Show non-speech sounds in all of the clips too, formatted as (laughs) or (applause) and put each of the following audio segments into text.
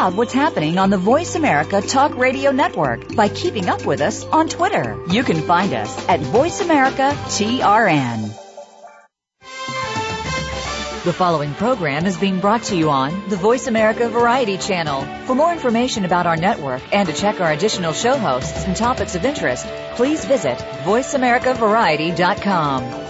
out what's happening on the Voice America Talk Radio Network by keeping up with us on Twitter. You can find us at Voice America TRN. The following program is being brought to you on the Voice America Variety Channel. For more information about our network and to check our additional show hosts and topics of interest, please visit VoiceAmericaVariety.com.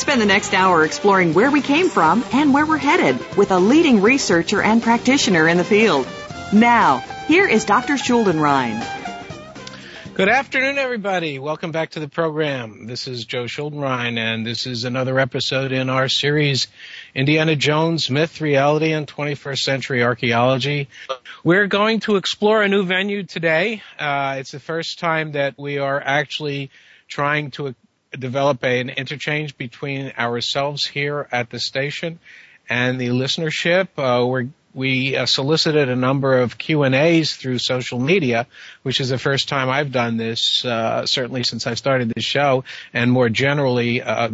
Spend the next hour exploring where we came from and where we're headed with a leading researcher and practitioner in the field. Now, here is Dr. Schuldenrein. Good afternoon, everybody. Welcome back to the program. This is Joe Schuldenrein, and this is another episode in our series, Indiana Jones, Myth, Reality, and 21st Century Archaeology. We're going to explore a new venue today. Uh, it's the first time that we are actually trying to develop a, an interchange between ourselves here at the station and the listenership. Uh, we uh, solicited a number of Q and A's through social media, which is the first time I've done this, uh, certainly since I started this show, and more generally, uh,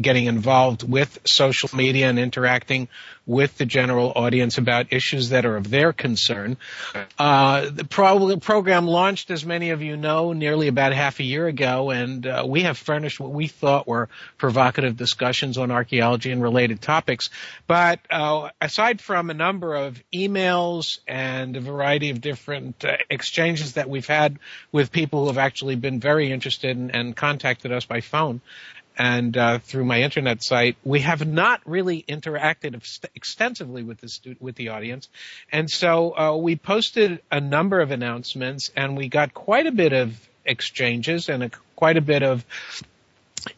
getting involved with social media and interacting with the general audience about issues that are of their concern. Uh, the pro- program launched, as many of you know, nearly about half a year ago, and uh, we have furnished what we thought were provocative discussions on archaeology and related topics. But uh, aside from a number of emails and a variety of different uh, exchanges that we've had with people who have actually been very interested in, and contacted us by phone, and uh, through my internet site, we have not really interacted ex- extensively with the stu- with the audience, and so uh, we posted a number of announcements, and we got quite a bit of exchanges and a, quite a bit of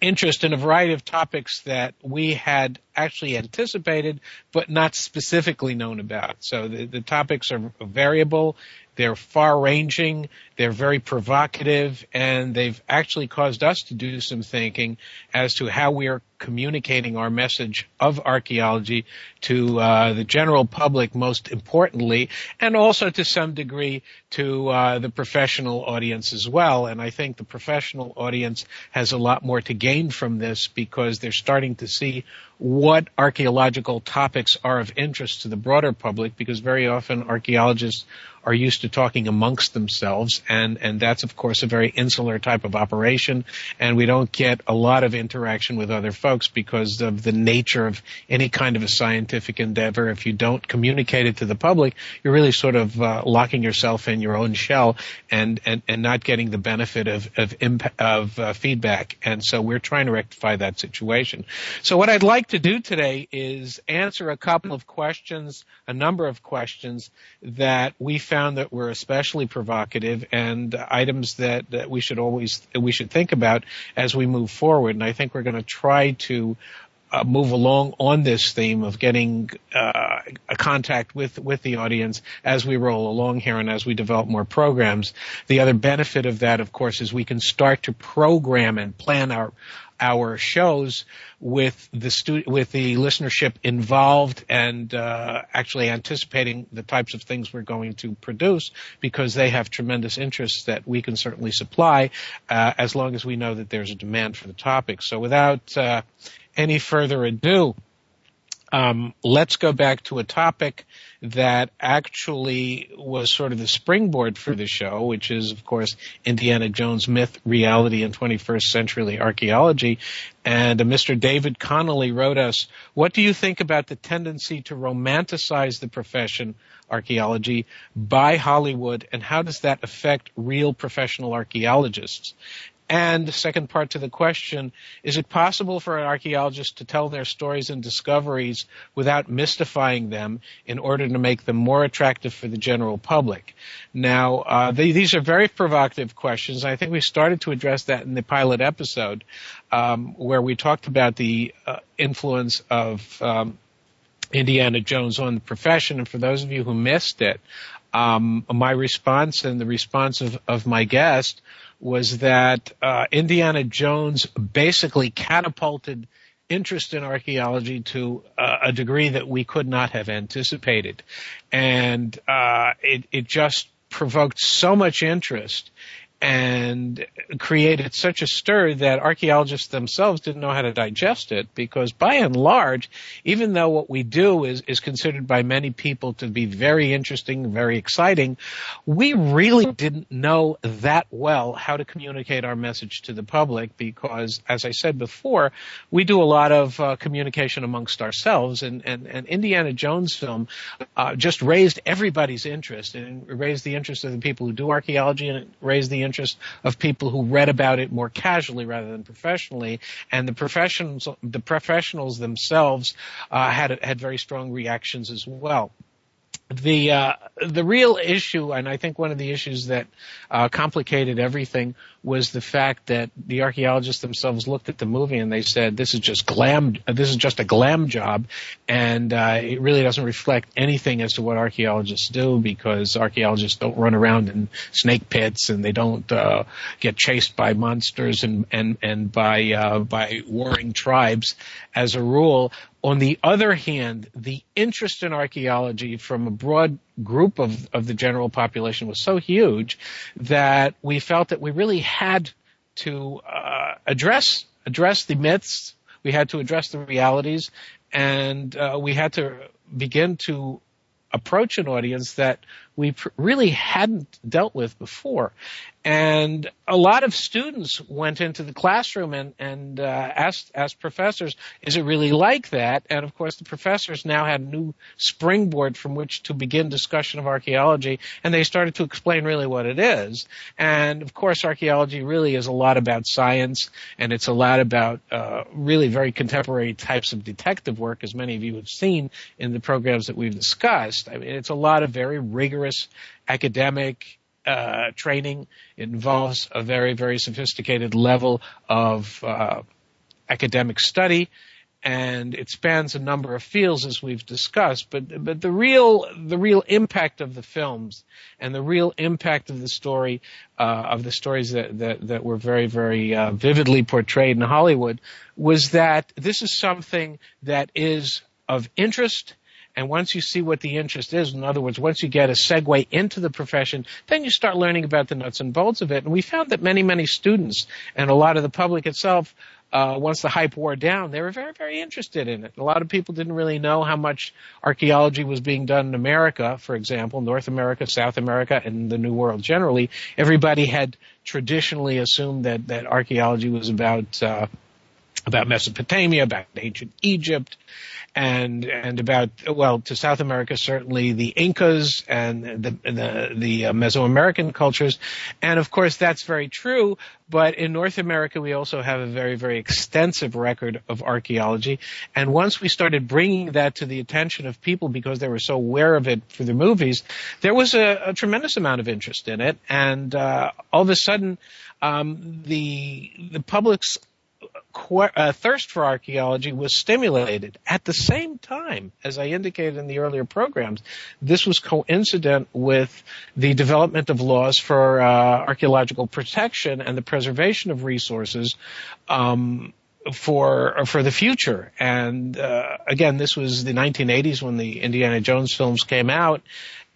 interest in a variety of topics that we had actually anticipated but not specifically known about. So the, the topics are variable they're far ranging, they're very provocative, and they've actually caused us to do some thinking as to how we are communicating our message of archaeology to uh, the general public, most importantly, and also to some degree to uh, the professional audience as well. And I think the professional audience has a lot more to gain from this because they're starting to see what archaeological topics are of interest to the broader public because very often archaeologists are used to talking amongst themselves and and that's of course a very insular type of operation and we don't get a lot of interaction with other folks because of the nature of any kind of a scientific endeavor. If you don't communicate it to the public you're really sort of uh, locking yourself in your own shell and and and not getting the benefit of of imp- of uh, feedback and so we're trying to rectify that situation. So what I'd like to do today is answer a couple of questions, a number of questions that we found that were especially provocative and items that, that we should always, we should think about as we move forward. And I think we're going to try to uh, move along on this theme of getting uh, a contact with with the audience as we roll along here and as we develop more programs. The other benefit of that, of course, is we can start to program and plan our our shows with the stu- with the listenership involved and uh, actually anticipating the types of things we're going to produce because they have tremendous interests that we can certainly supply uh, as long as we know that there's a demand for the topic. So without uh, any further ado, um, let's go back to a topic that actually was sort of the springboard for the show, which is, of course, Indiana Jones myth, reality, and 21st century archaeology. And uh, Mr. David Connolly wrote us, what do you think about the tendency to romanticize the profession archaeology by Hollywood, and how does that affect real professional archaeologists? And second part to the question, is it possible for an archaeologist to tell their stories and discoveries without mystifying them in order to make them more attractive for the general public? Now, uh, they, these are very provocative questions. I think we started to address that in the pilot episode, um, where we talked about the uh, influence of um, Indiana Jones on the profession. And for those of you who missed it, um, my response and the response of, of my guest was that uh, Indiana Jones basically catapulted interest in archaeology to uh, a degree that we could not have anticipated, and uh, it, it just provoked so much interest and created such a stir that archaeologists themselves didn't know how to digest it because by and large, even though what we do is, is considered by many people to be very interesting, very exciting, we really didn't know that well how to communicate our message to the public because, as I said before, we do a lot of uh, communication amongst ourselves. And, and, and Indiana Jones film uh, just raised everybody's interest and raised the interest of the people who do archaeology and raised the interest interest of people who read about it more casually rather than professionally, and the professionals the professionals themselves uh, had had very strong reactions as well the uh, the real issue, and I think one of the issues that uh, complicated everything was the fact that the archaeologists themselves looked at the movie and they said, "This is just glam. This is just a glam job," and uh, it really doesn't reflect anything as to what archaeologists do because archaeologists don't run around in snake pits and they don't uh, get chased by monsters and and and by uh, by warring tribes as a rule. On the other hand, the interest in archaeology from a broad group of, of the general population was so huge that we felt that we really had to uh, address address the myths, we had to address the realities, and uh, we had to begin to approach an audience that we pr- really hadn't dealt with before. And a lot of students went into the classroom and, and uh, asked, asked professors, is it really like that? And of course, the professors now had a new springboard from which to begin discussion of archaeology, and they started to explain really what it is. And of course, archaeology really is a lot about science, and it's a lot about uh, really very contemporary types of detective work, as many of you have seen in the programs that we've discussed. I mean, it's a lot of very rigorous academic uh, training. Involves a very, very sophisticated level of uh, academic study, and it spans a number of fields as we've discussed. But but the real the real impact of the films and the real impact of the story uh, of the stories that, that that were very very uh, vividly portrayed in Hollywood was that this is something that is of interest and once you see what the interest is, in other words, once you get a segue into the profession, then you start learning about the nuts and bolts of it. And we found that many, many students and a lot of the public itself, uh, once the hype wore down, they were very, very interested in it. A lot of people didn't really know how much archaeology was being done in America, for example, North America, South America, and the New World generally. Everybody had traditionally assumed that, that archaeology was about, uh, about Mesopotamia, about ancient Egypt, and and about well to South America certainly the Incas and the the, the uh, Mesoamerican cultures, and of course that's very true. But in North America, we also have a very very extensive record of archaeology, and once we started bringing that to the attention of people because they were so aware of it for the movies, there was a, a tremendous amount of interest in it, and uh, all of a sudden, um, the the public's uh, thirst for archaeology was stimulated. At the same time, as I indicated in the earlier programs, this was coincident with the development of laws for uh, archaeological protection and the preservation of resources. Um, for for the future. And uh, again, this was the 1980s when the Indiana Jones films came out,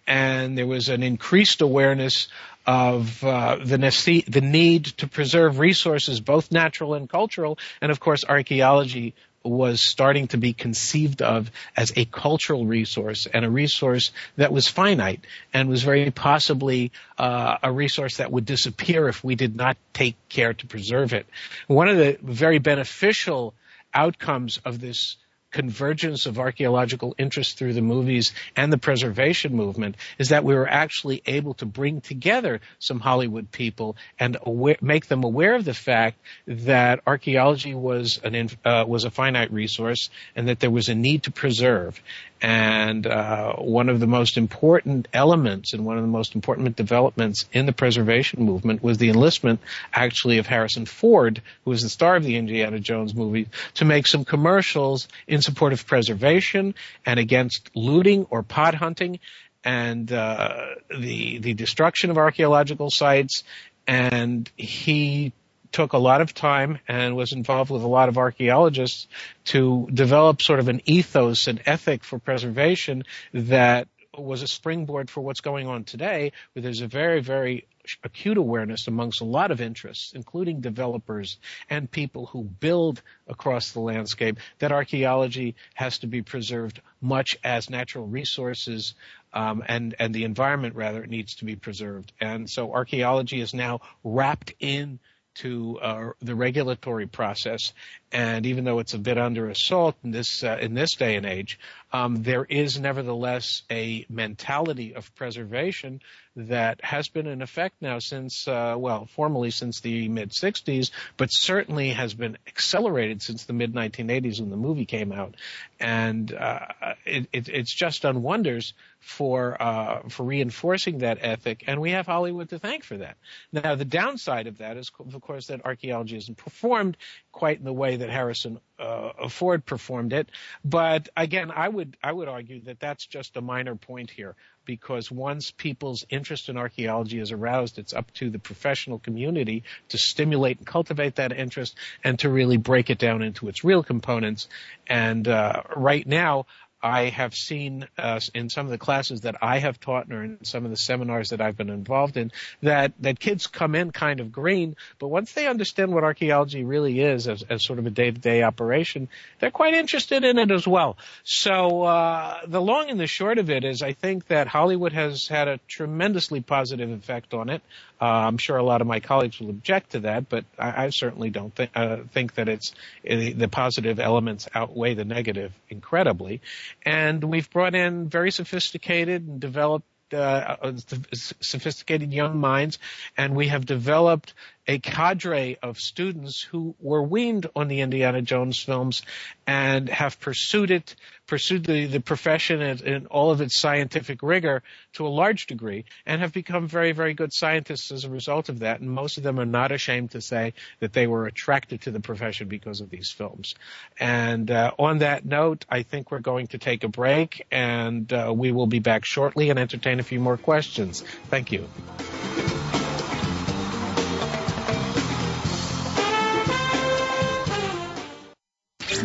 and there was an increased awareness of uh, the, the need to preserve resources, both natural and cultural, and of course archaeology was starting to be conceived of as a cultural resource and a resource that was finite and was very possibly uh, a resource that would disappear if we did not take care to preserve it. One of the very beneficial outcomes of this convergence of archaeological interest through the movies and the preservation movement is that we were actually able to bring together some Hollywood people and aware, make them aware of the fact that archaeology was an uh, was a finite resource and that there was a need to preserve and uh, one of the most important elements and one of the most important developments in the preservation movement was the enlistment, actually, of Harrison Ford, who was the star of the Indiana Jones movie, to make some commercials in support of preservation and against looting or pot hunting and uh, the the destruction of archaeological sites. And he took a lot of time and was involved with a lot of archaeologists to develop sort of an ethos and ethic for preservation that was a springboard for what's going on today, where there's a very, very acute awareness amongst a lot of interests, including developers and people who build across the landscape, that archaeology has to be preserved much as natural resources um, and and the environment rather needs to be preserved. And so archaeology is now wrapped in to uh, the regulatory process. And even though it's a bit under assault in this uh, in this day and age, um, there is nevertheless a mentality of preservation that has been in effect now since, uh, well, formally since the mid 60s, but certainly has been accelerated since the mid 1980s when the movie came out. And uh, it, it, it's just done wonders for uh, for reinforcing that ethic, and we have Hollywood to thank for that. Now, the downside of that is, of course, that archaeology isn't performed quite in the way that Harrison uh, Ford performed it. But again, I would I would argue that that's just a minor point here because once people's interest in archaeology is aroused, it's up to the professional community to stimulate and cultivate that interest and to really break it down into its real components. And uh, right now, I have seen uh, in some of the classes that I have taught or in some of the seminars that I've been involved in that, that kids come in kind of green, but once they understand what archaeology really is as, as sort of a day-to-day operation, they're quite interested in it as well. So uh, the long and the short of it is I think that Hollywood has had a tremendously positive effect on it. Uh, I'm sure a lot of my colleagues will object to that, but I, I certainly don't think, uh, think that it's uh, the positive elements outweigh the negative incredibly. And we've brought in very sophisticated and developed uh, uh sophisticated young minds, and we have developed a cadre of students who were weaned on the Indiana Jones films and have pursued it, pursued the, the profession in, all of its scientific rigor to a large degree, and have become very, very good scientists as a result of that. And most of them are not ashamed to say that they were attracted to the profession because of these films. And uh, on that note, I think we're going to take a break, and uh, we will be back shortly and entertain a few more questions. Thank you.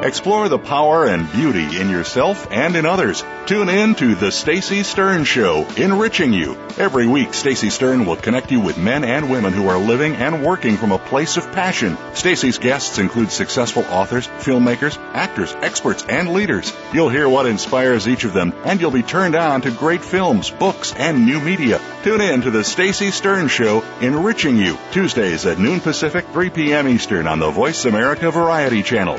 Explore the power and beauty in yourself and in others. Tune in to The Stacy Stern Show, enriching you. Every week, Stacy Stern will connect you with men and women who are living and working from a place of passion. Stacy's guests include successful authors, filmmakers, actors, experts, and leaders. You'll hear what inspires each of them, and you'll be turned on to great films, books, and new media. Tune in to The Stacy Stern Show, enriching you, Tuesdays at noon Pacific, 3 p.m. Eastern on the Voice America Variety Channel.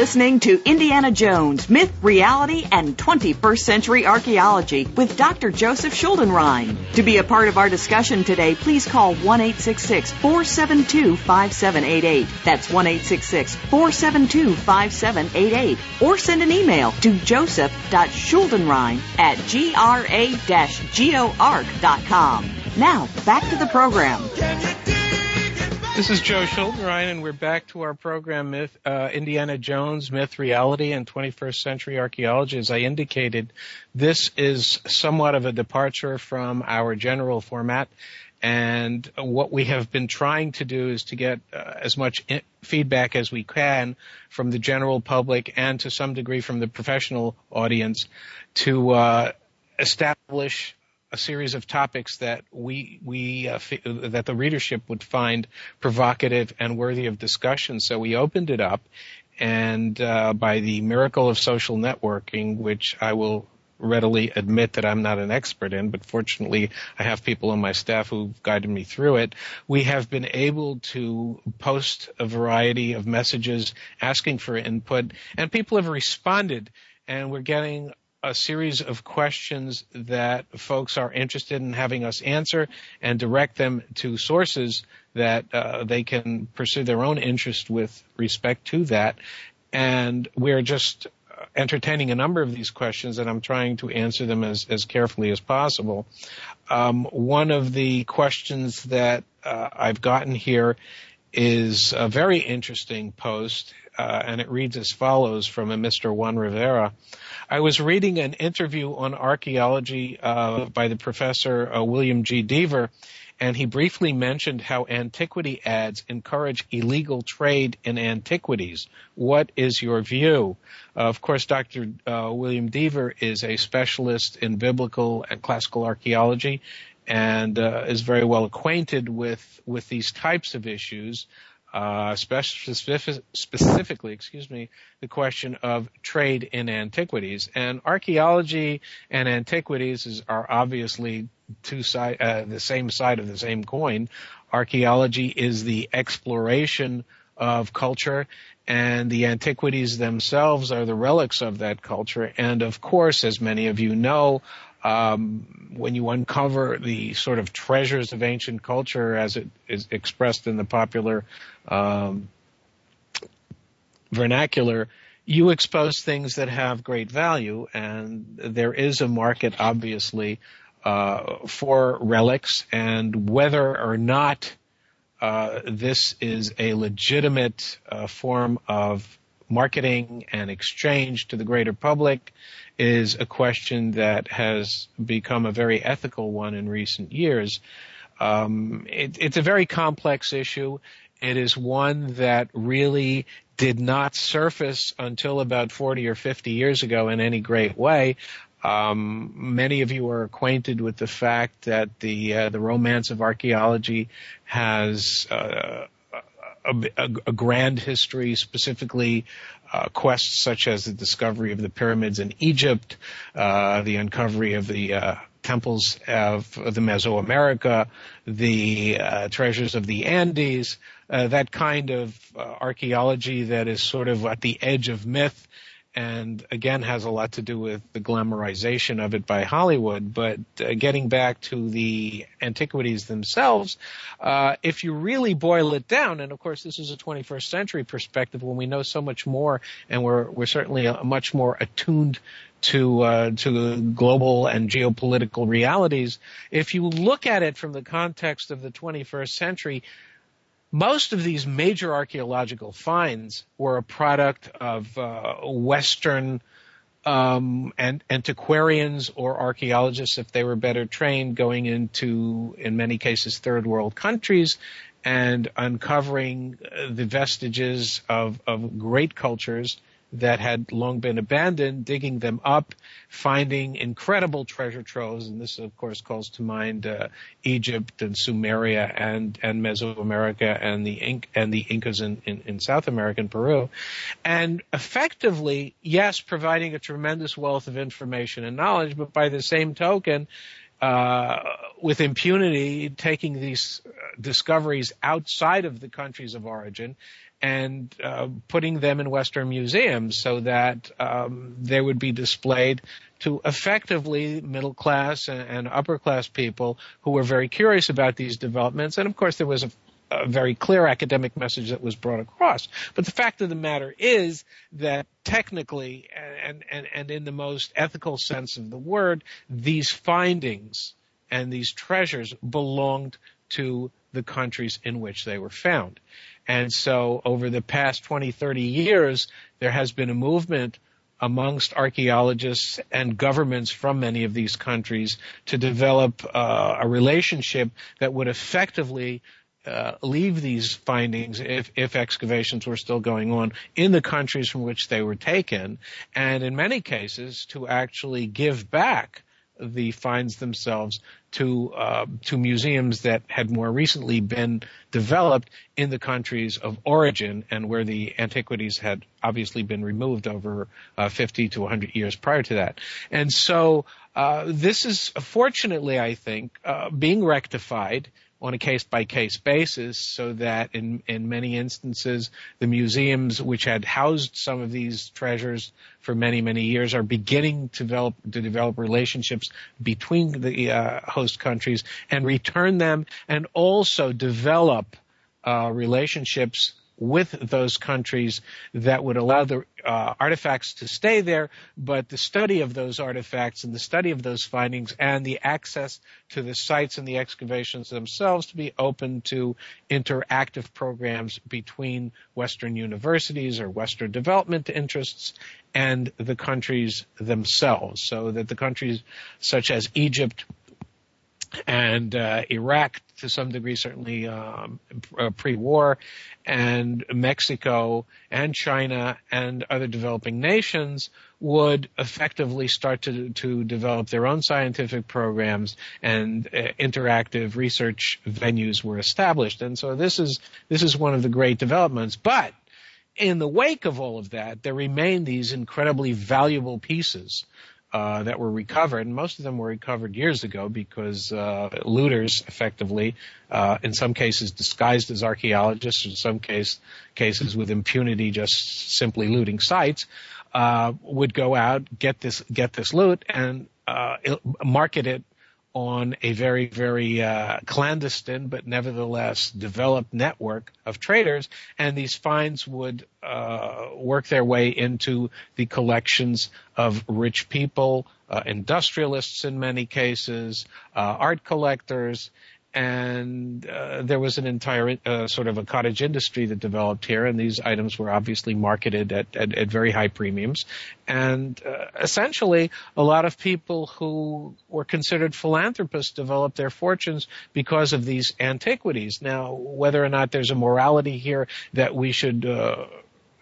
listening to Indiana Jones, Myth, Reality, and 21st Century Archaeology with Dr. Joseph Schuldenrein. To be a part of our discussion today, please call 1-866-472-5788. That's 1-866-472-5788. Or send an email to joseph.schuldenrein at gra-geoarc.com. Now, back to the program. This is Joe Schuldenrein, and we're back to our program, Myth, uh, Indiana Jones, Myth, Reality, and 21st Century Archaeology. As I indicated, this is somewhat of a departure from our general format. And what we have been trying to do is to get uh, as much feedback as we can from the general public and to some degree from the professional audience to uh, establish a series of topics that we we uh, f- that the readership would find provocative and worthy of discussion. So we opened it up, and uh, by the miracle of social networking, which I will readily admit that I'm not an expert in, but fortunately I have people on my staff who've guided me through it. We have been able to post a variety of messages asking for input, and people have responded and we're getting a series of questions that folks are interested in having us answer and direct them to sources that uh, they can pursue their own interest with respect to that. And we're just entertaining a number of these questions and I'm trying to answer them as, as carefully as possible. Um, one of the questions that uh, I've gotten here is a very interesting post, uh, and it reads as follows from a Mr. Juan Rivera. I was reading an interview on archaeology uh, by the professor uh, William G. Dever, and he briefly mentioned how antiquity ads encourage illegal trade in antiquities. What is your view? Uh, of course, Dr. Uh, William Dever is a specialist in biblical and classical archaeology and uh, is very well acquainted with with these types of issues uh, specifically, excuse me, the question of trade in antiquities. And archaeology and antiquities is, are obviously two side, uh, the same side of the same coin. Archaeology is the exploration of culture and the antiquities themselves are the relics of that culture. And of course, as many of you know, um, when you uncover the sort of treasures of ancient culture as it is expressed in the popular um, vernacular, you expose things that have great value, and there is a market, obviously, uh, for relics, and whether or not uh, this is a legitimate uh, form of marketing and exchange to the greater public is a question that has become a very ethical one in recent years. Um, it, it's a very complex issue. It is one that really did not surface until about 40 or 50 years ago in any great way. Um, many of you are acquainted with the fact that the uh, the romance of archaeology has uh, a, a, a, grand history, specifically uh, quests such as the discovery of the pyramids in Egypt, uh, the uncovery of the uh, temples of the Mesoamerica, the uh, treasures of the Andes, uh, that kind of uh, archaeology that is sort of at the edge of myth and again has a lot to do with the glamorization of it by Hollywood. But uh, getting back to the antiquities themselves, uh, if you really boil it down, and of course this is a 21st century perspective when we know so much more, and we're we're certainly much more attuned to uh, to global and geopolitical realities. If you look at it from the context of the 21st century, most of these major archaeological finds were a product of uh, Western um, and antiquarians or archaeologists, if they were better trained, going into, in many cases, third world countries and uncovering the vestiges of, of great cultures that had long been abandoned, digging them up, finding incredible treasure troves, and this of course calls to mind uh, Egypt and Sumeria and and Mesoamerica and the Inc- and the Incas in, in, in South America and Peru, and effectively, yes, providing a tremendous wealth of information and knowledge, but by the same token, uh, with impunity taking these uh, discoveries outside of the countries of origin and uh, putting them in Western museums so that um, they would be displayed to effectively middle class and, and, upper class people who were very curious about these developments. And of course, there was a, a very clear academic message that was brought across. But the fact of the matter is that technically and, and, and in the most ethical sense of the word, these findings and these treasures belonged to the countries in which they were found. And so over the past 20, 30 years, there has been a movement amongst archaeologists and governments from many of these countries to develop uh, a relationship that would effectively uh, leave these findings if, if excavations were still going on in the countries from which they were taken, and in many cases to actually give back the finds themselves to uh, to museums that had more recently been developed in the countries of origin and where the antiquities had obviously been removed over uh, 50 to 100 years prior to that. And so uh, this is fortunately, I think, uh, being rectified on a case by case basis so that in, in many instances the museums which had housed some of these treasures for many, many years are beginning to develop, to develop relationships between the uh, host countries and return them and also develop uh, relationships with those countries that would allow the uh, artifacts to stay there, but the study of those artifacts and the study of those findings and the access to the sites and the excavations themselves to be open to interactive programs between Western universities or Western development interests and the countries themselves, so that the countries such as Egypt, and uh, Iraq to some degree, certainly um, uh, pre-war, and Mexico and China and other developing nations would effectively start to to develop their own scientific programs and uh, interactive research venues were established. And so this is this is one of the great developments, but in the wake of all of that, there remain these incredibly valuable pieces uh, that were recovered, and most of them were recovered years ago because uh, looters, effectively, uh, in some cases disguised as archaeologists, in some case cases with impunity, just simply looting sites, uh, would go out get this get this loot and uh, market it on a very, very uh, clandestine but nevertheless developed network of traders, and these finds would uh, work their way into the collections of rich people, uh, industrialists in many cases, uh, art collectors, and uh, there was an entire uh, sort of a cottage industry that developed here, and these items were obviously marketed at, at, at very high premiums. And uh, essentially, a lot of people who were considered philanthropists developed their fortunes because of these antiquities. Now, whether or not there's a morality here that we should uh,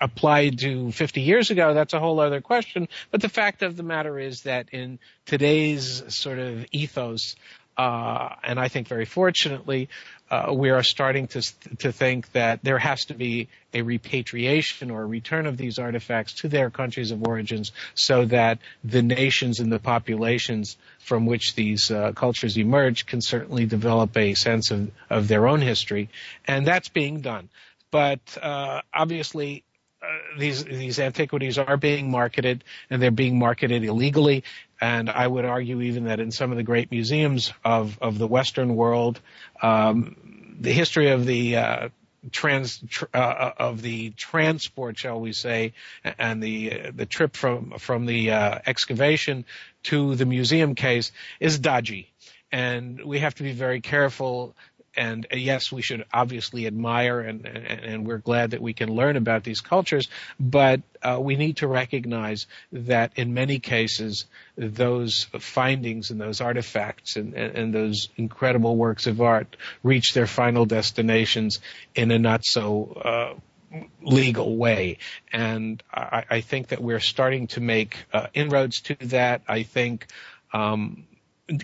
apply to 50 years ago, that's a whole other question. But the fact of the matter is that in today's sort of ethos, uh, and I think very fortunately, uh, we are starting to to think that there has to be a repatriation or a return of these artifacts to their countries of origins, so that the nations and the populations from which these uh, cultures emerge can certainly develop a sense of of their own history, and that's being done. But uh, obviously, uh, these these antiquities are being marketed and they're being marketed illegally and I would argue even that in some of the great museums of of the Western world, um, the history of the uh, trans tr- uh, uh of the transport, shall we say, and the the trip from from the uh, excavation to the museum case is dodgy, and we have to be very careful and uh, yes, we should obviously admire and, and, and, we're glad that we can learn about these cultures, but uh, we need to recognize that in many cases, those findings and those artifacts and, and, those incredible works of art reach their final destinations in a not so uh, legal way. And I, I, think that we're starting to make uh, inroads to that. I think um,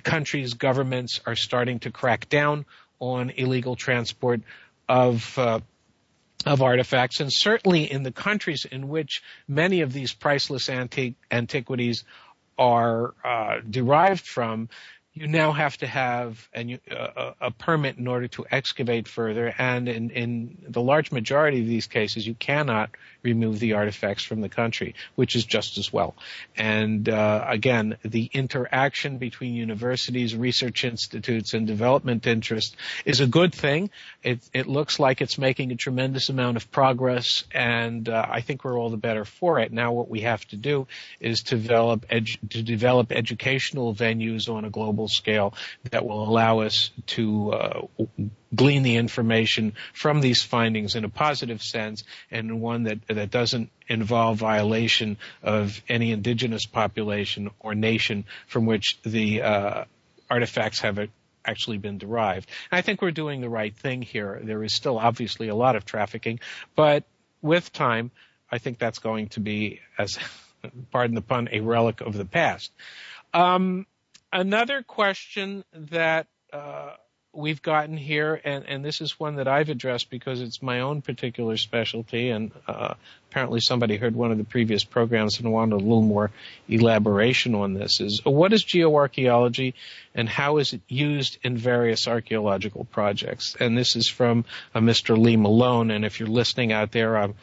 countries, governments are starting to crack down on illegal transport of uh, of artifacts, and certainly in the countries in which many of these priceless antique antiquities are uh, derived from, you now have to have a, a, a, permit in order to excavate further. And in, in, the large majority of these cases, you cannot remove the artifacts from the country, which is just as well. And uh, again, the interaction between universities, research institutes, and development interests is a good thing. It, it looks like it's making a tremendous amount of progress, and uh, I think we're all the better for it. Now, what we have to do is to develop edu- to develop educational venues on a global scale that will allow us to uh, glean the information from these findings in a positive sense and one that, that doesn't involve violation of any indigenous population or nation from which the uh, artifacts have actually been derived. And I think we're doing the right thing here. There is still obviously a lot of trafficking, but with time, I think that's going to be, as (laughs) pardon the pun, a relic of the past. Um, another question that uh, we've gotten here, and, and, this is one that I've addressed because it's my own particular specialty, and uh, apparently somebody heard one of the previous programs and wanted a little more elaboration on this, is what is geoarchaeology and how is it used in various archaeological projects? And this is from uh, Mr. Lee Malone, and if you're listening out there, I'm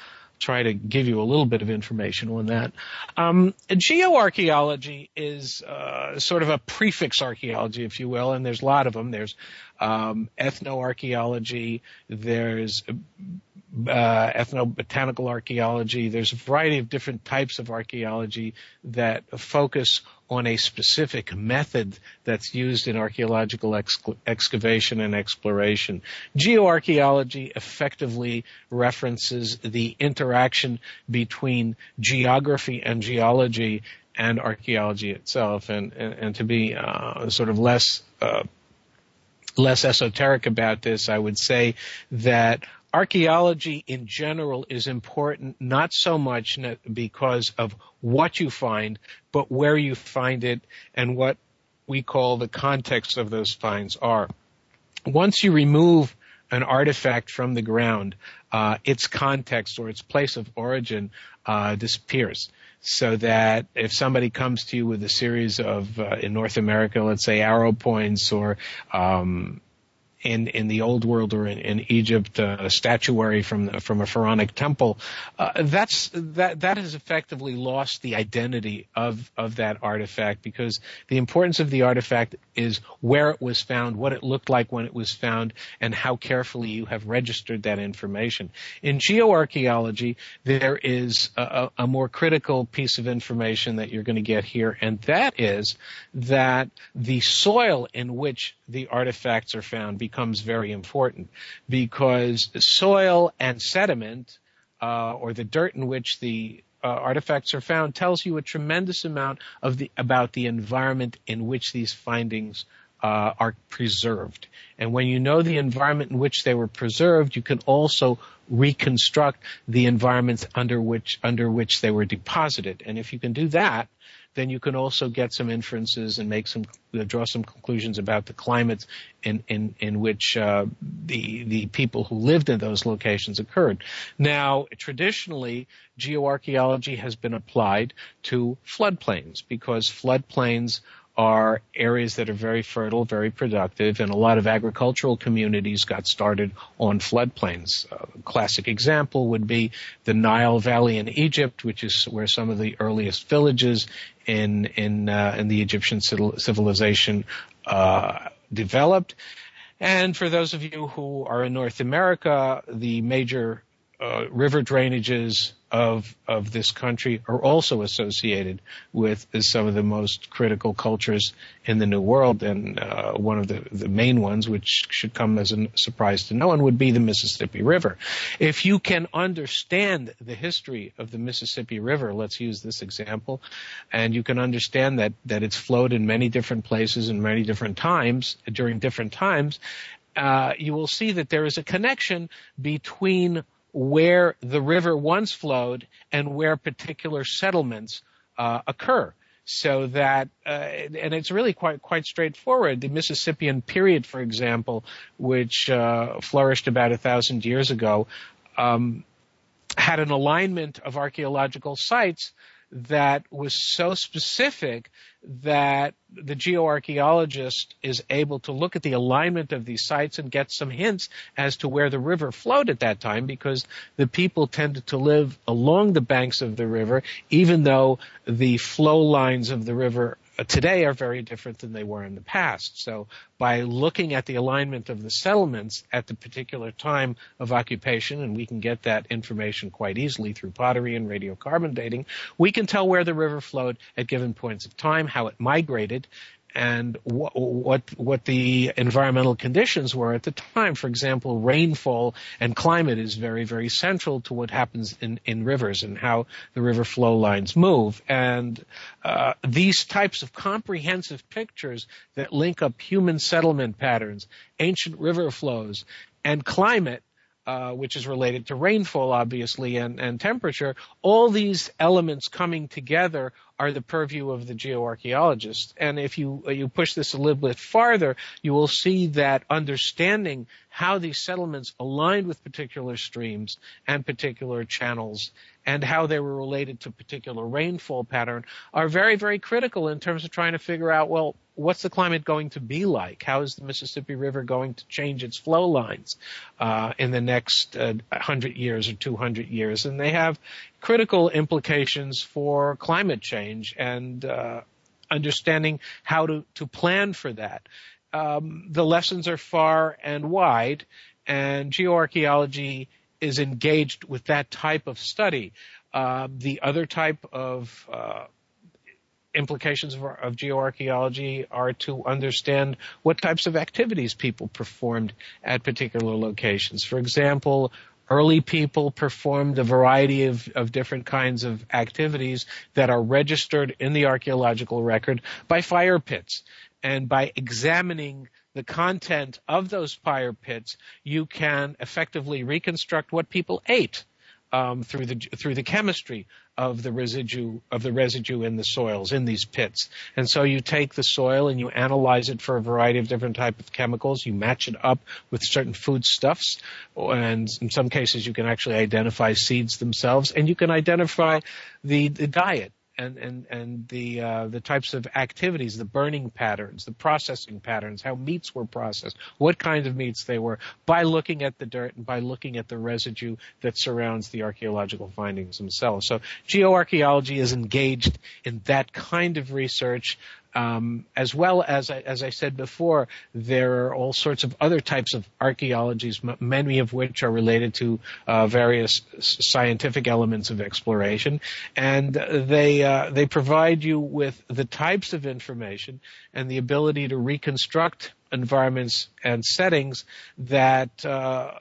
try to give you a little bit of information on that. Um, geoarchaeology is uh, sort of a prefix archaeology, if you will, and there's a lot of them. There's um, ethnoarchaeology, there's uh, ethnobotanical archaeology. There's a variety of different types of archaeology that focus on a specific method that's used in archaeological ex- excavation and exploration. Geoarchaeology effectively references the interaction between geography and geology and archaeology itself, and and, and to be uh, sort of less uh, less esoteric about this, I would say that archaeology in general is important not so much because of what you find, but where you find it and what we call the context of those finds are. Once you remove an artifact from the ground, uh, its context or its place of origin uh, disappears. So that if somebody comes to you with a series of, uh, in North America, let's say arrow points or um, in in the old world or in, in Egypt, uh, statuary from from a pharaonic temple, uh, that's that that has effectively lost the identity of of that artifact because the importance of the artifact is where it was found, what it looked like when it was found, and how carefully you have registered that information. In geoarchaeology, there is a, a more critical piece of information that you're going to get here, and that is that the soil in which the artifacts are found becomes very important because soil and sediment, uh, or the dirt in which the uh, artifacts are found, tells you a tremendous amount of the about the environment in which these findings uh, are preserved. And when you know the environment in which they were preserved, you can also reconstruct the environments under which under which they were deposited. And if you can do that, then you can also get some inferences and make some uh, draw some conclusions about the climates in in in which uh, the the people who lived in those locations occurred. Now, traditionally, geoarchaeology has been applied to floodplains because floodplains are areas that are very fertile, very productive, and a lot of agricultural communities got started on floodplains. A classic example would be the Nile Valley in Egypt, which is where some of the earliest villages in in uh, in the Egyptian civilization uh, developed. And for those of you who are in North America, the major uh, river drainages of of this country are also associated with some of the most critical cultures in the New World, and uh, one of the the main ones, which should come as a surprise to no one, would be the Mississippi River. If you can understand the history of the Mississippi River, let's use this example, and you can understand that that it's flowed in many different places in many different times during different times. Uh, you will see that there is a connection between where the river once flowed and where particular settlements uh, occur. So that, uh, and it's really quite quite straightforward. The Mississippian period, for example, which uh, flourished about a thousand years ago, um, had an alignment of archaeological sites that was so specific that the geoarchaeologist is able to look at the alignment of these sites and get some hints as to where the river flowed at that time because the people tended to live along the banks of the river even though the flow lines of the river today are very different than they were in the past. So by looking at the alignment of the settlements at the particular time of occupation, and we can get that information quite easily through pottery and radiocarbon dating, we can tell where the river flowed at given points of time, how it migrated, and what, what the environmental conditions were at the time. For example, rainfall and climate is very very central to what happens in in rivers and how the river flow lines move. And uh, these types of comprehensive pictures that link up human settlement patterns, ancient river flows, and climate uh, which is related to rainfall, obviously, and, and temperature. All these elements coming together are the purview of the geoarchaeologist. And if you you push this a little bit farther, you will see that understanding how these settlements aligned with particular streams and particular channels and how they were related to particular rainfall pattern are very, very critical in terms of trying to figure out, well, what's the climate going to be like? How is the Mississippi River going to change its flow lines uh, in the next uh, 100 years or 200 years? And they have critical implications for climate change and uh, understanding how to, to plan for that. Um, the lessons are far and wide, and geoarchaeology is engaged with that type of study. Uh, the other type of uh, implications of, of, geoarchaeology are to understand what types of activities people performed at particular locations. For example, early people performed a variety of, of different kinds of activities that are registered in the archaeological record by fire pits. And by examining the content of those fire pits, you can effectively reconstruct what people ate um, through the through the chemistry of the residue of the residue in the soils in these pits. And so you take the soil and you analyze it for a variety of different type of chemicals. You match it up with certain foodstuffs, and in some cases you can actually identify seeds themselves, and you can identify the, the diet and and and the uh, the types of activities, the burning patterns, the processing patterns, how meats were processed, what kinds of meats they were, by looking at the dirt and by looking at the residue that surrounds the archaeological findings themselves. So geoarchaeology is engaged in that kind of research um, as well as, as I said before, there are all sorts of other types of archaeologies, m- many of which are related to uh, various scientific elements of exploration, and they uh, they provide you with the types of information and the ability to reconstruct environments and settings that uh,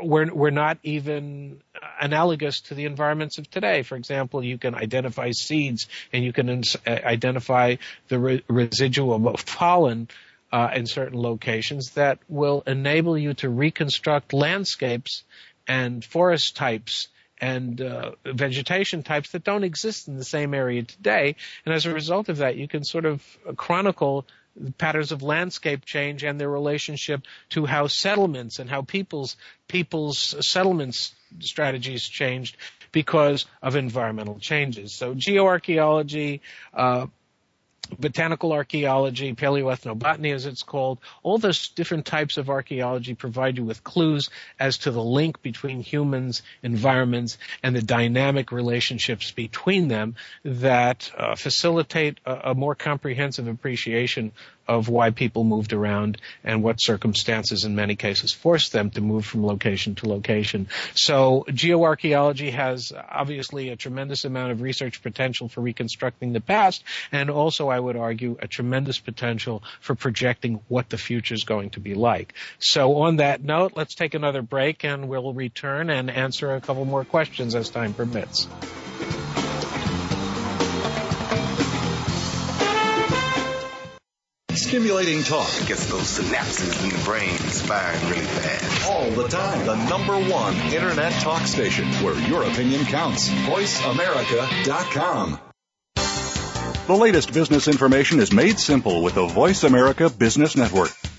we're, we're not even analogous to the environments of today. For example, you can identify seeds and you can ins- uh, identify the re- residual of pollen uh, in certain locations that will enable you to reconstruct landscapes and forest types and uh, vegetation types that don't exist in the same area today. And as a result of that, you can sort of chronicle patterns of landscape change and their relationship to how settlements and how people's people's settlements strategies changed because of environmental changes. So geoarchaeology, uh, botanical archaeology, paleoethnobotany as it's called, all those different types of archaeology provide you with clues as to the link between humans, environments, and the dynamic relationships between them that uh, facilitate a, a more comprehensive appreciation of why people moved around and what circumstances in many cases forced them to move from location to location. So geoarchaeology has obviously a tremendous amount of research potential for reconstructing the past and also I would argue a tremendous potential for projecting what the future is going to be like. So on that note, let's take another break and we'll return and answer a couple more questions as time permits. Stimulating talk. Gets those synapses in the brain firing really fast. All the time. The number one Internet talk station where your opinion counts. VoiceAmerica.com. The latest business information is made simple with the Voice America Business Network.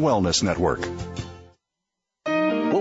Wellness Network.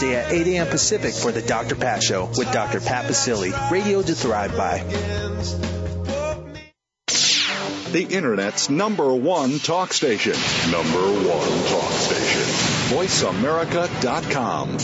at 8 a.m. Pacific for the Dr. Pat Show with Dr. Pat Baccili, radio to thrive by. The Internet's number one talk station. Number one talk station. VoiceAmerica.com.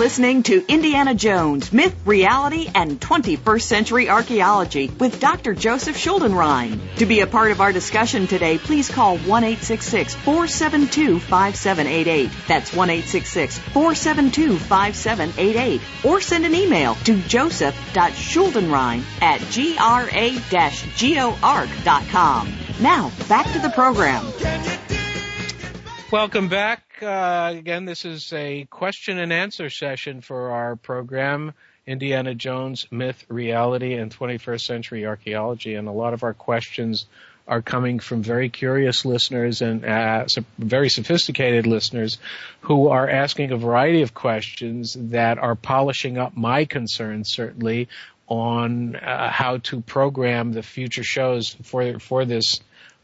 listening to Indiana Jones, Myth, Reality, and 21st Century Archaeology with Dr. Joseph Schuldenrein. To be a part of our discussion today, please call 1-866-472-5788. That's 1-866-472-5788. Or send an email to joseph.schuldenrein at gra-geoarc.com. Now, back to the program. Welcome back. Uh, again, this is a question and answer session for our program, Indiana Jones Myth, Reality, and 21st Century Archaeology. And a lot of our questions are coming from very curious listeners and uh, very sophisticated listeners who are asking a variety of questions that are polishing up my concerns, certainly, on uh, how to program the future shows for for this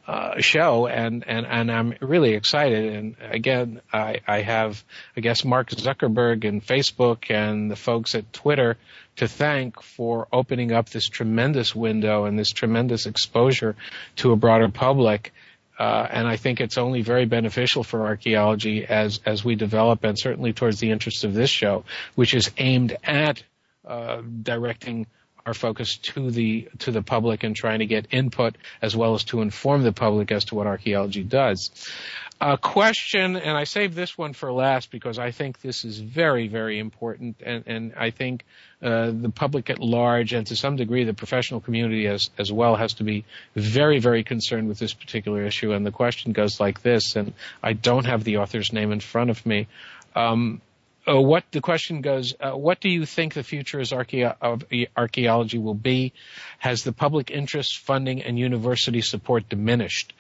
uh, show, and, and, and I'm really excited. And again, I, I have, I guess, Mark Zuckerberg and Facebook and the folks at Twitter to thank for opening up this tremendous window and this tremendous exposure to a broader public. Uh, and I think it's only very beneficial for archaeology as as we develop, and certainly towards the interest of this show, which is aimed at uh, directing our focus to the to the public and trying to get input as well as to inform the public as to what archaeology does. A question, and I saved this one for last because I think this is very, very important, and, and I think uh, the public at large, and to some degree the professional community as as well, has to be very, very concerned with this particular issue. And the question goes like this, and I don't have the author's name in front of me. Um, uh, what the question goes, uh, what do you think the future of archaeology will be? Has the public interest, funding, and university support diminished?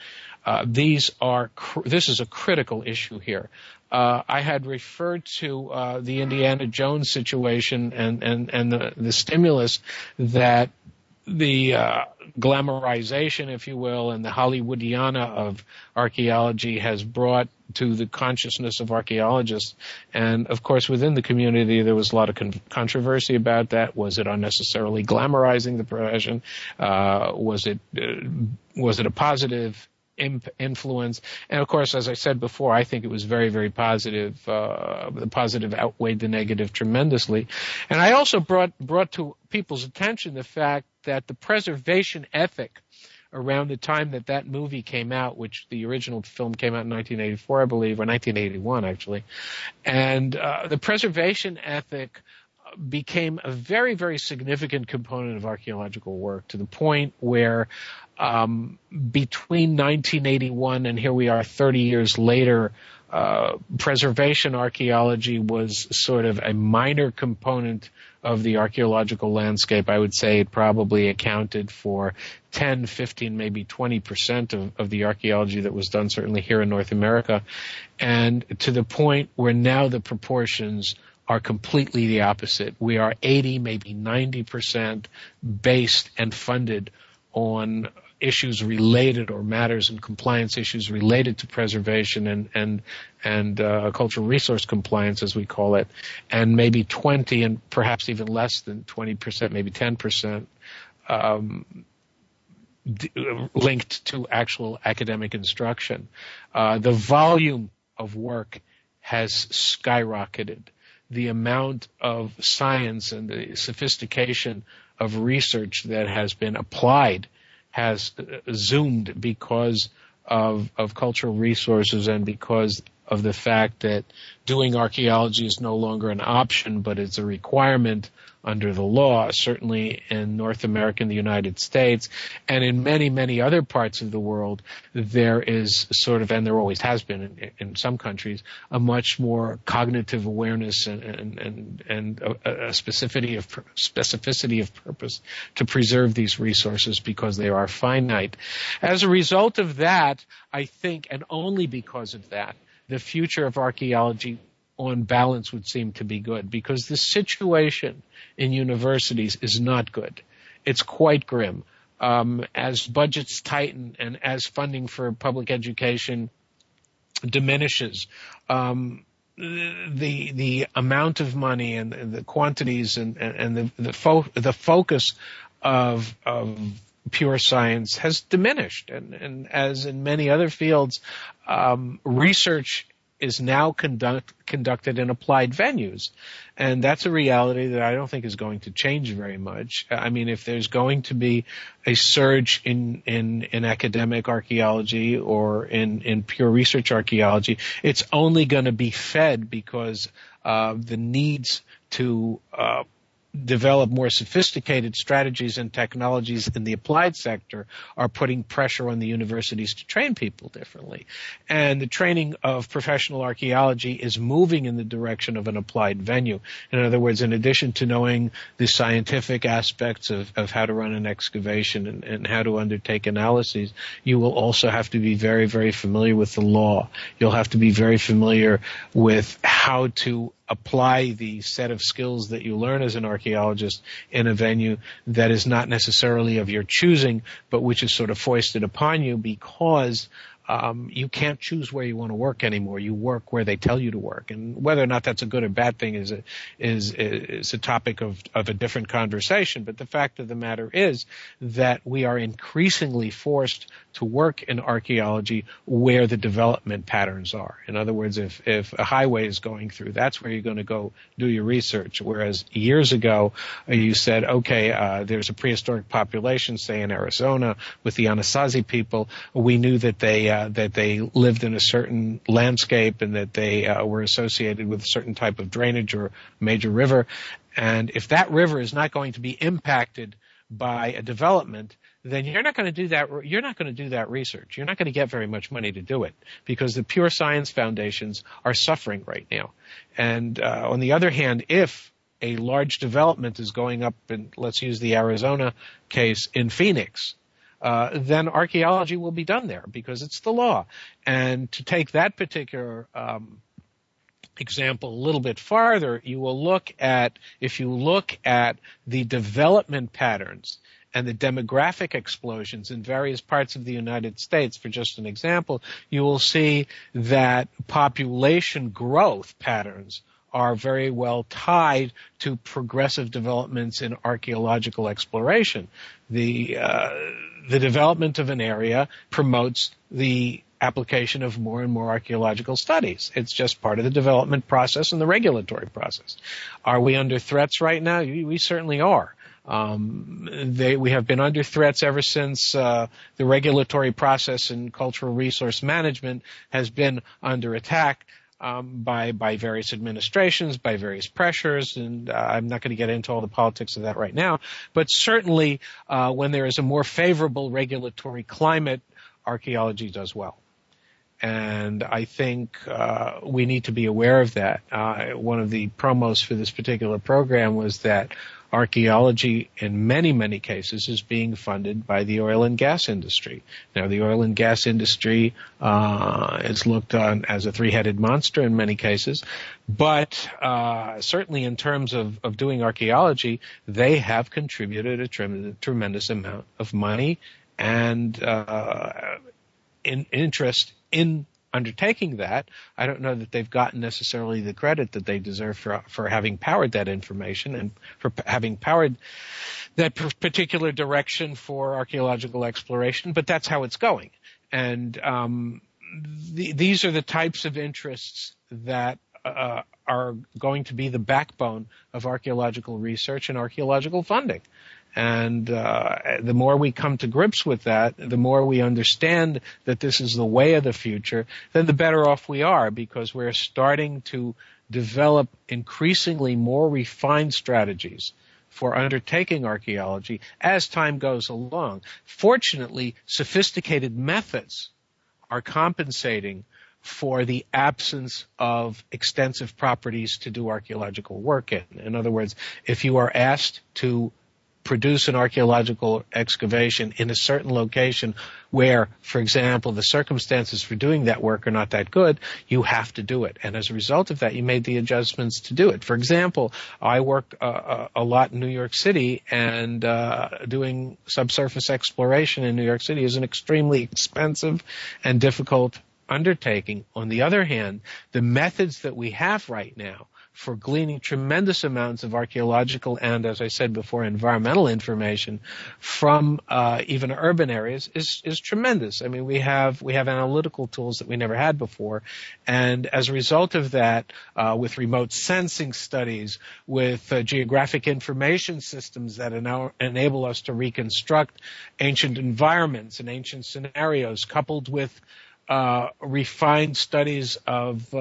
Uh, these are cr- this is a critical issue here. Uh, I had referred to uh, the Indiana Jones situation and and and the, the stimulus that the uh, glamorization, if you will, and the Hollywoodiana of archaeology has brought to the consciousness of archaeologists. And of course, within the community, there was a lot of con- controversy about that. Was it unnecessarily glamorizing the profession? Uh, was it uh, was it a positive influence? And of course, as I said before, I think it was very, very positive. Uh, the positive outweighed the negative tremendously. And I also brought brought to people's attention the fact that the preservation ethic around the time that that movie came out, which the original film came out in 1984, I believe, or 1981 actually, and uh, the preservation ethic became a very, very significant component of archaeological work to the point where um, between 1981 and here we are 30 years later, uh, preservation archaeology was sort of a minor component of the archaeological landscape. I would say it probably accounted for 10, 15, maybe 20% of, of the archaeology that was done, certainly here in North America. And to the point where now the proportions are completely the opposite. We are 80, maybe 90% based and funded on issues related or matters and compliance issues related to preservation and and and uh, cultural resource compliance, as we call it, and maybe 20 and perhaps even less than 20 percent, maybe 10 percent. Um, d- linked to actual academic instruction. Uh, the volume of work has skyrocketed. The amount of science and the sophistication of research that has been applied has zoomed because of, of cultural resources and because of the fact that doing archaeology is no longer an option, but it's a requirement under the law, certainly in North America and the United States, and in many, many other parts of the world, there is sort of, and there always has been in, in some countries, a much more cognitive awareness and, and, and, and a, a specificity of specificity of purpose to preserve these resources because they are finite. As a result of that, I think, and only because of that, the future of archaeology on balance would seem to be good because the situation in universities is not good. It's quite grim. Um, as budgets tighten and as funding for public education diminishes, um, the the amount of money and, and the quantities and, and the the, fo- the focus of of pure science has diminished, and, and as in many other fields, um, research is now conduct, conducted in applied venues. And that's a reality that I don't think is going to change very much. I mean, if there's going to be a surge in, in, in academic archaeology or in, in pure research archaeology, it's only going to be fed because uh, the needs to uh, develop more sophisticated strategies and technologies in the applied sector are putting pressure on the universities to train people differently. And the training of professional archaeology is moving in the direction of an applied venue. In other words, in addition to knowing the scientific aspects of, of how to run an excavation and, and how to undertake analyses, you will also have to be very, very familiar with the law. You'll have to be very familiar with how to apply the set of skills that you learn as an archaeologist in a venue that is not necessarily of your choosing, but which is sort of foisted upon you because um, you can't choose where you want to work anymore. You work where they tell you to work, and whether or not that's a good or bad thing is a, is is a topic of of a different conversation. But the fact of the matter is that we are increasingly forced to work in archaeology where the development patterns are. In other words, if if a highway is going through, that's where you're going to go do your research. Whereas years ago, uh, you said, okay, uh, there's a prehistoric population, say in Arizona, with the Anasazi people. We knew that they uh, that they lived in a certain landscape and that they uh, were associated with a certain type of drainage or major river. And if that river is not going to be impacted by a development, then you're not going to do that. You're not going to do that research. You're not going to get very much money to do it because the pure science foundations are suffering right now. And uh, on the other hand, if a large development is going up, and let's use the Arizona case in Phoenix, uh, then archaeology will be done there because it's the law. And to take that particular um, example a little bit farther, you will look at if you look at the development patterns and the demographic explosions in various parts of the United States, for just an example, you will see that population growth patterns are very well tied to progressive developments in archaeological exploration. The uh, the development of an area promotes the application of more and more archaeological studies. It's just part of the development process and the regulatory process. Are we under threats right now? We certainly are. Um, they, we have been under threats ever since uh, the regulatory process in cultural resource management has been under attack. um, by by various administrations, by various pressures, and uh, I'm not going to get into all the politics of that right now. But certainly, uh, when there is a more favorable regulatory climate, archaeology does well. And I think uh, we need to be aware of that. Uh, one of the promos for this particular program was that archaeology in many, many cases is being funded by the oil and gas industry. Now, the oil and gas industry uh, is looked on as a three-headed monster in many cases, but uh, certainly in terms of, of doing archaeology, they have contributed a tremendous, tremendous amount of money and uh, in, interest in undertaking that, I don't know that they've gotten necessarily the credit that they deserve for for having powered that information and for p- having powered that p- particular direction for archaeological exploration. But that's how it's going, and um, the, these are the types of interests that uh, are going to be the backbone of archaeological research and archaeological funding. And uh, the more we come to grips with that, the more we understand that this is the way of the future, then the better off we are because we're starting to develop increasingly more refined strategies for undertaking archaeology as time goes along. Fortunately, sophisticated methods are compensating for the absence of extensive properties to do archaeological work in. In other words, if you are asked to produce an archaeological excavation in a certain location where, for example, the circumstances for doing that work are not that good, you have to do it. And as a result of that, you made the adjustments to do it. For example, I work uh, a lot in New York City, and uh, doing subsurface exploration in New York City is an extremely expensive and difficult undertaking. On the other hand, the methods that we have right now for gleaning tremendous amounts of archaeological and, as I said before, environmental information from uh, even urban areas is is tremendous. I mean, we have we have analytical tools that we never had before, and as a result of that, uh, with remote sensing studies, with uh, geographic information systems that ena- enable us to reconstruct ancient environments and ancient scenarios, coupled with uh, refined studies of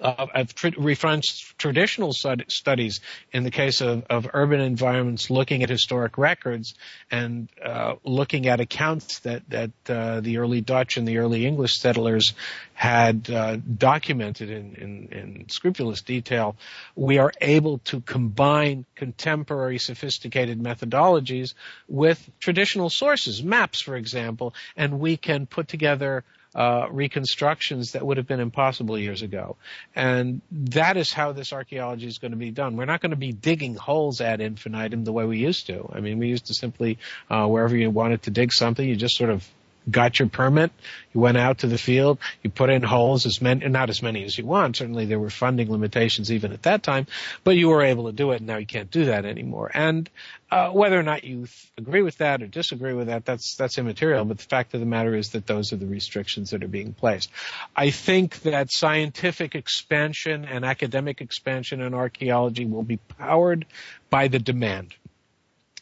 uh, I've tr- refined traditional stud- studies in the case of, of, urban environments, looking at historic records and uh, looking at accounts that that uh, the early Dutch and the early English settlers had uh, documented in, in, in, scrupulous detail. We are able to combine contemporary, sophisticated methodologies with traditional sources, maps, for example, and we can put together uh, reconstructions that would have been impossible years ago. And that is how this archaeology is going to be done. We're not going to be digging holes ad infinitum the way we used to. I mean, we used to simply, uh, wherever you wanted to dig something, you just sort of got your permit, you went out to the field, you put in holes as many, not as many as you want. Certainly there were funding limitations even at that time, but you were able to do it and now you can't do that anymore. And, uh, whether or not you th- agree with that or disagree with that, that's, that's immaterial. But the fact of the matter is that those are the restrictions that are being placed. I think that scientific expansion and academic expansion in archaeology will be powered by the demand.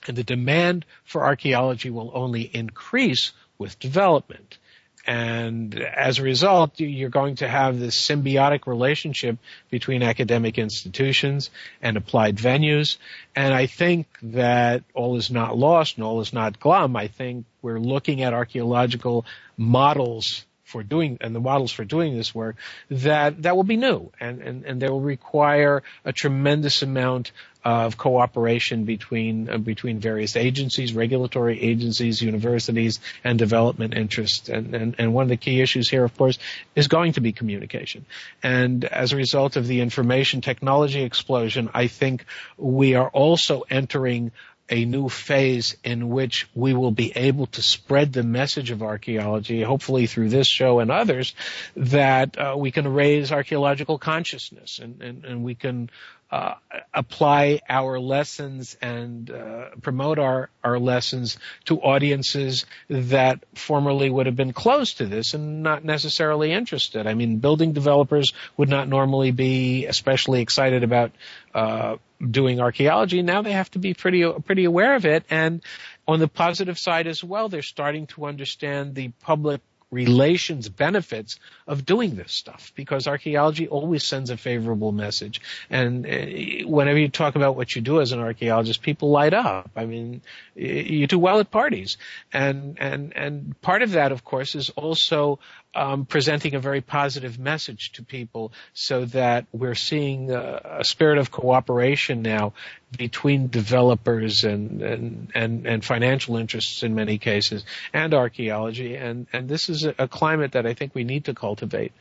And the demand for archaeology will only increase with development. And as a result, you're going to have this symbiotic relationship between academic institutions and applied venues. And I think that all is not lost and all is not glum. I think we're looking at archaeological models for doing and the models for doing this work that that will be new and and, and they will require a tremendous amount of cooperation between uh, between various agencies, regulatory agencies, universities, and development interests. And, and and one of the key issues here, of course, is going to be communication. And as a result of the information technology explosion, I think we are also entering a new phase in which we will be able to spread the message of archaeology, hopefully through this show and others, that uh, we can raise archaeological consciousness and, and, and we can uh, apply our lessons and uh, promote our, our lessons to audiences that formerly would have been close to this and not necessarily interested. I mean, building developers would not normally be especially excited about uh, doing archaeology. Now they have to be pretty pretty aware of it, and on the positive side as well, they're starting to understand the public relations benefits of doing this stuff because archaeology always sends a favorable message. And uh, whenever you talk about what you do as an archaeologist, people light up. I mean, you do well at parties. And, and, and part of that, of course, is also um, presenting a very positive message to people so that we're seeing a, a spirit of cooperation now between developers and, and, and, and, financial interests in many cases and archaeology. And, and this is a, a climate that I think we need to cultivate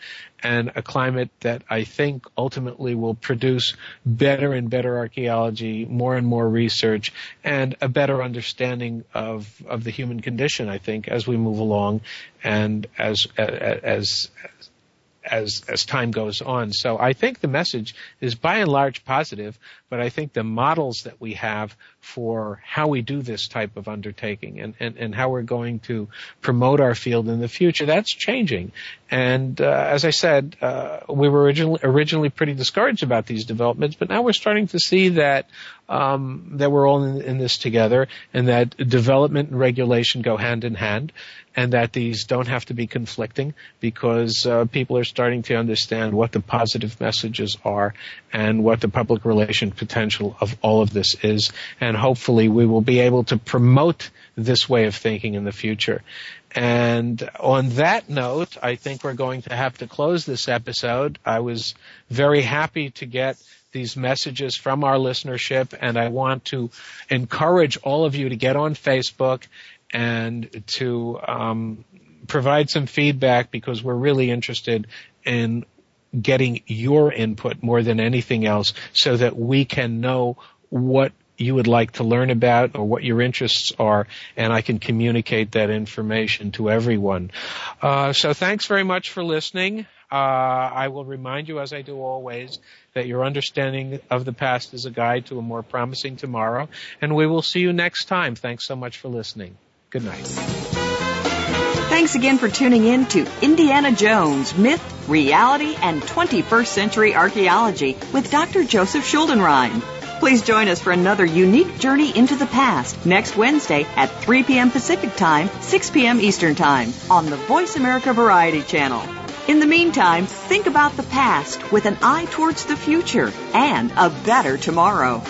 and a climate that I think ultimately will produce better and better archaeology, more and more research, and a better understanding of, of the human condition, I think, as we move along and as, as, as as time goes on. So I think the message is by and large positive, but I think the models that we have for how we do this type of undertaking and, and, and how we're going to promote our field in the future, that's changing. And uh, as I said, uh, we were originally, originally pretty discouraged about these developments, but now we're starting to see that um, that we're all in, in, this together, and that development and regulation go hand in hand, and that these don't have to be conflicting because uh, people are starting to understand what the positive messages are and what the public relation potential of all of this is, and hopefully we will be able to promote this way of thinking in the future. And on that note, I think we're going to have to close this episode. I was very happy to get these messages from our listenership, and I want to encourage all of you to get on Facebook and to um, provide some feedback because we're really interested in getting your input more than anything else so that we can know what you would like to learn about or what your interests are, and I can communicate that information to everyone. Uh, so thanks very much for listening. Uh, I will remind you, as I do always, that your understanding of the past is a guide to a more promising tomorrow, and we will see you next time. Thanks so much for listening. Good night. Thanks again for tuning in to Indiana Jones Myth, Reality, and 21st Century Archaeology with Dr. Joseph Schuldenrein. Please join us for another unique journey into the past next Wednesday at 3 p.m. Pacific Time, 6 p.m. Eastern Time on the Voice America Variety Channel. In the meantime, think about the past with an eye towards the future and a better tomorrow.